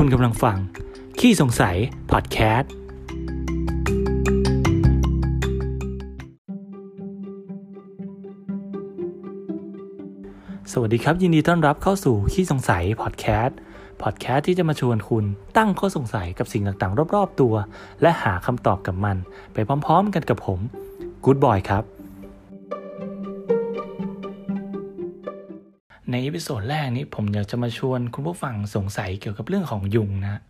คุณกำลังฟัง ขี้สงสัย พอดแคสต์ สวัสดีครับ ยินดีต้อนรับเข้าสู่ขี้สงสัย พอดแคสต์ พอดแคสต์ที่จะมาชวนคุณตั้งข้อสงสัยกับสิ่งต่างๆ รอบ ๆ ตัว และหาคำตอบกับมัน ไปพร้อม ๆ กันกับผมกู๊ดบอยครับ ใน episode แรกนี้ผมอยากจะมาชวนคุณผู้ฟังสงสัยเกี่ยวกับเรื่องของยุงนะ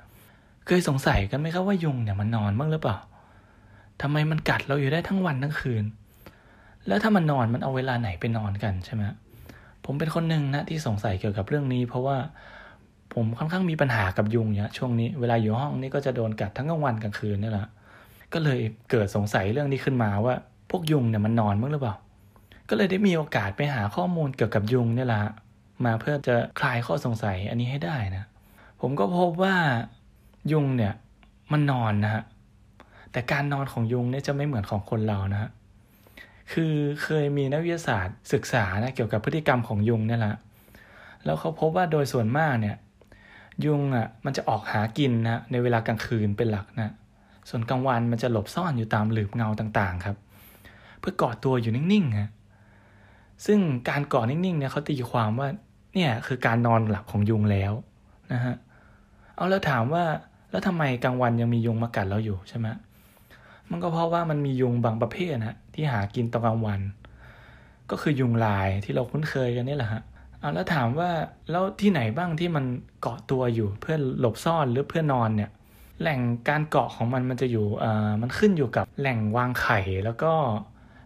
เคยสงสัยกันไหมครับว่ายุงเนี่ยมันนอนบ้างหรือเปล่าทำไมมันกัดเราอยู่ได้ทั้งวันทั้งคืน แล้วถ้ามันนอนมันเอาเวลาไหนไปนอนกันใช่ไหมผมเป็นคนหนึ่งนะที่สงสัยเกี่ยวกับเรื่องนี้ เพราะว่าผมค่อนข้างมีปัญหากับยุงเนี่ยช่วงนี้เวลาอยู่ห้องนี่ก็จะโดนกัดทั้งกลางวันกลางคืนนี่แหละก็เลยเกิดสงสัยเรื่องนี้ขึ้นมาว่า พวกยุงเนี่ยมันนอนบ้างหรือเปล่า ก็เลยได้มีโอกาสไปหาข้อมูลเกี่ยวกับยุงนี่แหละ มาเพื่อจะคลายข้อสงสัยอันนี้ให้ได้นะ ผมก็พบว่ายุงเนี่ยมันนอนนะฮะ แต่การนอนของยุงเนี่ยจะไม่เหมือนของคนเรานะฮะ คือเคยมีนักวิทยาศาสตร์ศึกษานะเกี่ยวกับพฤติกรรมของยุงเนี่ยแหละ แล้วเขาพบว่าโดยส่วนมากเนี่ย ยุงอะมันจะออกหากินนะในเวลากลางคืนเป็นหลักนะ ส่วนกลางวันมันจะหลบซ่อนอยู่ตามหลืบเงาต่างๆ ครับ เพื่อกาะตัวอยู่นิ่งๆฮะซึ่งการกาะนิ่งๆเนี่ยเขาตีความว่า เนี่ยคือการนอนหลับของยุงแล้วนะฮะเอาแล้วถามว่าแล้วทำไมกลางวันยังมียุงมากัดเราอยู่ใช่ไหมมันก็เพราะว่ามันมียุงบางประเภทนะที่หากินตอนกลางวัน ก็คือยุงลายที่เราคุ้นเคยกันนี่แหละฮะเอาแล้วถามว่าแล้วที่ไหนบ้างที่มันเกาะตัวอยู่เพื่อหลบซ่อนหรือเพื่อนอนเนี่ยแหล่งการเกาะของมันมันจะอยู่อ่ามันขึ้นอยู่กับแหล่งวางไข่แล้วก็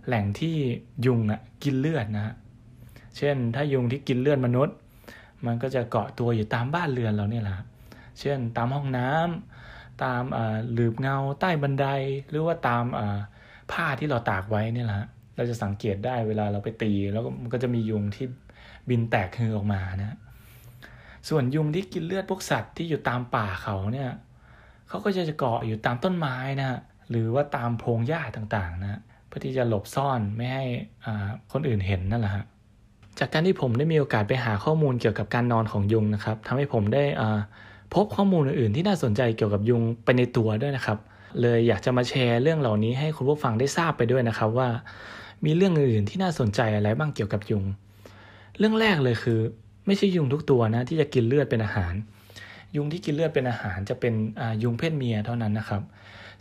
แหล่งที่ยุงอะกินเลือดนะฮะ เช่น ถ้ายุงที่กินเลือดมนุษย์ มันก็จะเกาะตัวอยู่ตามบ้านเรือนเราเนี่ยแหละเช่น ตามห้องน้ำตามหลืบเงาใต้บันไดหรือว่าตามผ้าที่เราตากไว้เนี่แหละเราจะสังเกตได้เวลาเราไปตีแล้วมันก็จะมียุงที่บินแตกฮือออกมานะ ส่วนยุงที่กินเลือดพวกสัตว์ที่อยู่ตามป่าเขาเนี่ยเขาก็จะเกาะอยู่ตามต้นไม้นะหรือว่าตามโพรงหญ้าต่างๆนะเพื่อที่จะหลบซ่อนไม่ให้คนอื่นเห็นนั่นแหละฮะ จากการที่ผมได้มีโอกาสไปหาข้อมูลเกี่ยวกับการนอนของยุงนะครับทำให้ผมได้พบข้อมูลอื่นๆ ที่น่าสนใจเกี่ยวกับยุงไปในตัวด้วยนะครับ เลยอยากจะมาแชร์เรื่องเหล่านี้ให้คุณผู้ฟังได้ทราบไปด้วยนะครับว่า มีเรื่องอื่นที่น่าสนใจอะไรบ้างเกี่ยวกับยุง เรื่องแรกเลยคือ ไม่ใช่ยุงทุกตัวนะที่จะกินเลือดเป็นอาหาร ยุงที่กินเลือดเป็นอาหารจะเป็นยุงเพศเมียเท่านั้นนะครับ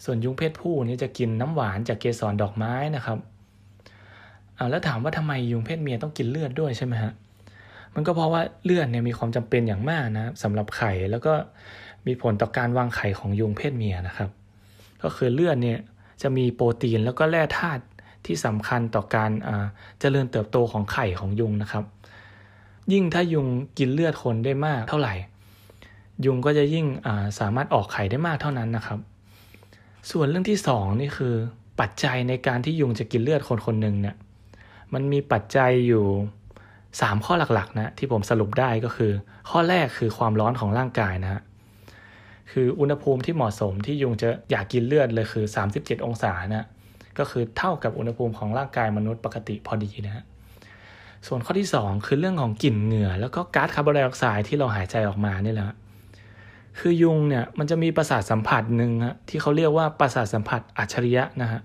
ส่วนยุงเพศผู้นี่จะกินน้ำหวานจากเกสรดอกไม้นะครับ อาแล้วถามว่าทำไมยุงเพศเมียต้องกินเลือดด้วยใช่ไหมฮะมันก็เพราะว่าเลือดเนี่ยมีความจำเป็นอย่างมากนะสำหรับไข่แล้วก็มีผลต่อการวางไข่ของยุงเพศเมียนะครับ ก็คือเลือดเนี่ยจะมีโปรตีนแล้วก็แร่ธาตุที่สำคัญต่อการเจริญเติบโตของไข่ของยุงนะครับ ยิ่งถ้ายุงกินเลือดคนได้มากเท่าไหร่ ยุงก็จะยิ่งสามารถออกไข่ได้มากเท่านั้นนะครับ ส่วนเรื่องที่2นี่คือปัจจัยในการที่ยุงจะกินเลือดคนคนหนึ่งเนี่ย มันมีปัจจัยอยู่ 3 ข้อหลักๆนะที่ผมสรุปได้ก็คือ ข้อแรกคือความร้อนของร่างกายนะฮะคืออุณหภูมิที่เหมาะสมที่ยุงจะอยากกินเลือดเลยคือ 37 องศานะก็คือเท่ากับอุณหภูมิของร่างกายมนุษย์ปกติพอดีนะฮะส่วนข้อที่ 2 คือเรื่องของกลิ่นเหงื่อ แล้วก็ก๊าซคาร์บอนไดออกไซด์ที่เราหายใจออกมานี่แหละ คือยุงเนี่ยมันจะมีประสาทสัมผัสหนึ่งฮะที่เขาเรียกว่าประสาทสัมผัสอัจฉริยะนะฮะ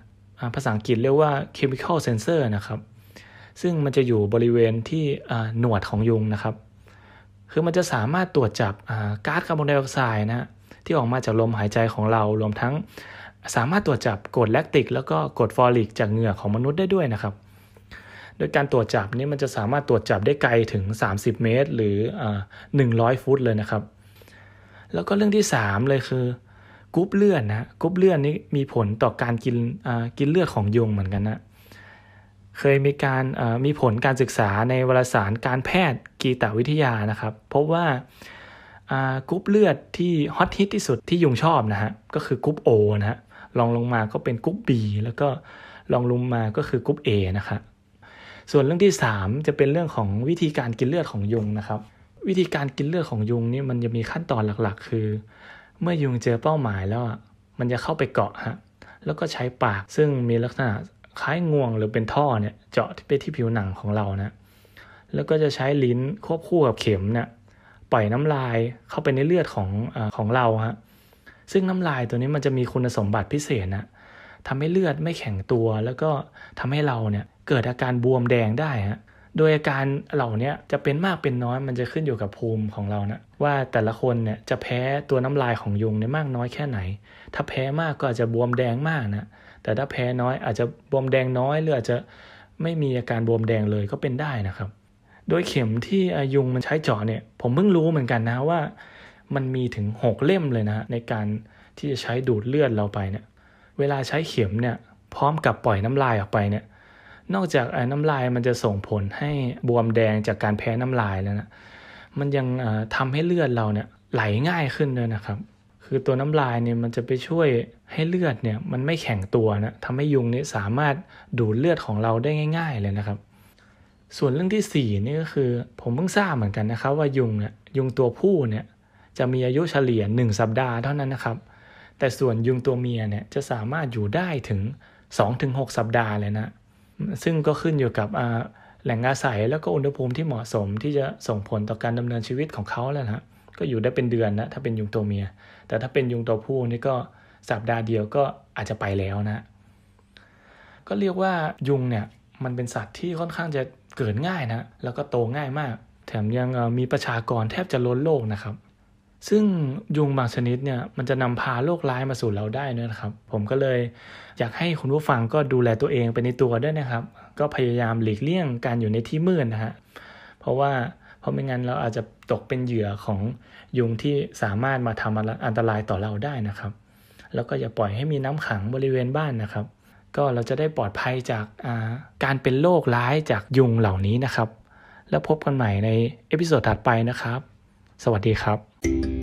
ภาษาอังกฤษเรียกว่า chemical sensor นะครับ ซึ่งมันจะอยู่บริเวณที่หนวดของยุงนะครับ คือมันจะสามารถตรวจจับก๊าซคาร์บอนไดออกไซด์นะที่ออกมาจากลมหายใจของเรารวมทั้งสามารถตรวจจับกรดแลคติก แล้วก็กรดฟอริก จากเหงื่อของมนุษย์ได้ด้วยนะครับ โดยการตรวจจับนี้มันจะสามารถตรวจจับได้ไกลถึง 30 เมตร หรือ 100 ฟุตเลยนะครับ แล้วก็เรื่องที่ 3 เลยคือกรุ๊ปเลือดนะกรุ๊ปเลือดนี้มีผลต่อการกินกินเลือดของยุงเหมือนกันนะ เคยมีการมีผลการศึกษาในวารสารการแพทย์กีฏวิทยานะครับพบว่ากรุ๊ปเลือดที่ฮอตฮิตที่สุดที่ยุงชอบนะฮะก็คือกรุ๊ป O นะฮะรองลงมาก็เป็นกรุ๊ป B แล้วก็รองลงมาก็คือกรุ๊ป A นะครับส่วนเรื่องที่ 3 จะเป็นเรื่องของวิธีการกินเลือดของยุงนะครับ วิธีการกินเลือดของยุงนี่มันจะมีขั้นตอนหลักๆ คือ เมื่อยุงเจอเป้าหมายแล้วมันจะเข้าไปเกาะฮะแล้วก็ใช้ปากซึ่งมีลักษณะ คล้ายงวงหรือเป็นท่อเนี่ยเจาะไปที่ผิวหนังของเรานะ แล้วก็จะใช้ลิ้นควบคู่กับเข็มเนี่ยปล่อยน้ำลายเข้าไปในเลือดของอของเราฮะซึ่งน้ำลายตัวนี้มันจะมีคุณสมบัติพิเศษนะทำให้เลือดไม่แข็งตัว แล้วก็ทำให้เราเนี่ยเกิดอาการบวมแดงได้ฮะ โดยอาการเหล่านี้จะเป็นมากเป็นน้อยมันจะขึ้นอยู่กับภูมิของเรานะว่าแต่ละคนเนี่ยจะแพ้ตัวน้ำลายของยุงเนี่ยมากน้อยแค่ไหน ถ้าแพ้มากก็อาจจะบวมแดงมากนะแต่ถ้าแพ้น้อยอาจจะบวมแดงน้อยหรืออาจจะไม่มีอาการบวมแดงเลยก็เป็นได้นะครับ โดยเข็มที่ยุงมันใช้เจาะเนี่ย ผมเพิ่งรู้เหมือนกันนะว่า มันมีถึง6เล่มเลยนะในการที่จะใช้ดูดเลือดเราไปเนี่ย เวลาใช้เข็มเนี่ยพร้อมกับปล่อยน้ำลายออกไปเนี่ย นอกจากน้ำลายมันจะส่งผลให้บวมแดงจากการแพ้น้ำลายแล้วนะมันยังทำให้เลือดเราเนี่ยไหลง่ายขึ้นด้วยนะครับ คือตัวน้ำลายเนี่ยมันจะไปช่วยให้เลือดเนี่ยมันไม่แข็งตัวนะทำให้ยุงนี้สามารถดูดเลือดของเราได้ง่าย ๆ เลยนะครับ ส่วนเรื่องที่4นี่ก็คือ ผมเพิ่งทราบเหมือนกันนะครับ ว่ายุงเนี่ยยุงตัวผู้เนี่ยจะมีอายุเฉลี่ย 1 สัปดาห์เท่านั้นนะครับ แต่ส่วนยุงตัวเมียเนี่ยจะสามารถอยู่ได้ถึง 2-6 สัปดาห์เลยนะ ซึ่งก็ขึ้นอยู่กับแหล่งอาศัยแล้วก็อุณหภูมิที่เหมาะสมที่จะส่งผลต่อการดำเนินชีวิตของเขาแล้วนะก็อยู่ได้เป็นเดือนนะถ้าเป็นยุงตัวเมีย แต่ถ้าเป็นยุงตัวผู้นี่ก็สัปดาห์เดียวก็อาจจะไปแล้วนะ ก็เรียกว่ายุงเนี่ยมันเป็นสัตว์ที่ค่อนข้างจะเกิดง่ายนะ แล้วก็โตง่ายมาก แถมยังมีประชากรแทบจะล้นโลกนะครับ ซึ่งยุงบางชนิดเนี่ยมันจะนำพาโรคร้ายมาสู่เราได้นะครับ ผมก็เลยอยากให้คุณผู้ฟังก็ดูแลตัวเองไปในตัวด้วยนะครับ ก็พยายามหลีกเลี่ยงการอยู่ในที่มืดนะฮะเพราะว่าเพราะไม่งั้นเราอาจจะตกเป็นเหยื่อของยุงที่สามารถมาทำอันตรายต่อเราได้นะครับ แล้วก็อย่าปล่อยให้มีน้ำขังบริเวณบ้านนะครับ ก็เราจะได้ปลอดภัยจากการเป็นโรคร้ายจากยุงเหล่านี้นะครับ แล้วพบกันใหม่ใน episode ถัดไปนะครับ สวัสดีครับ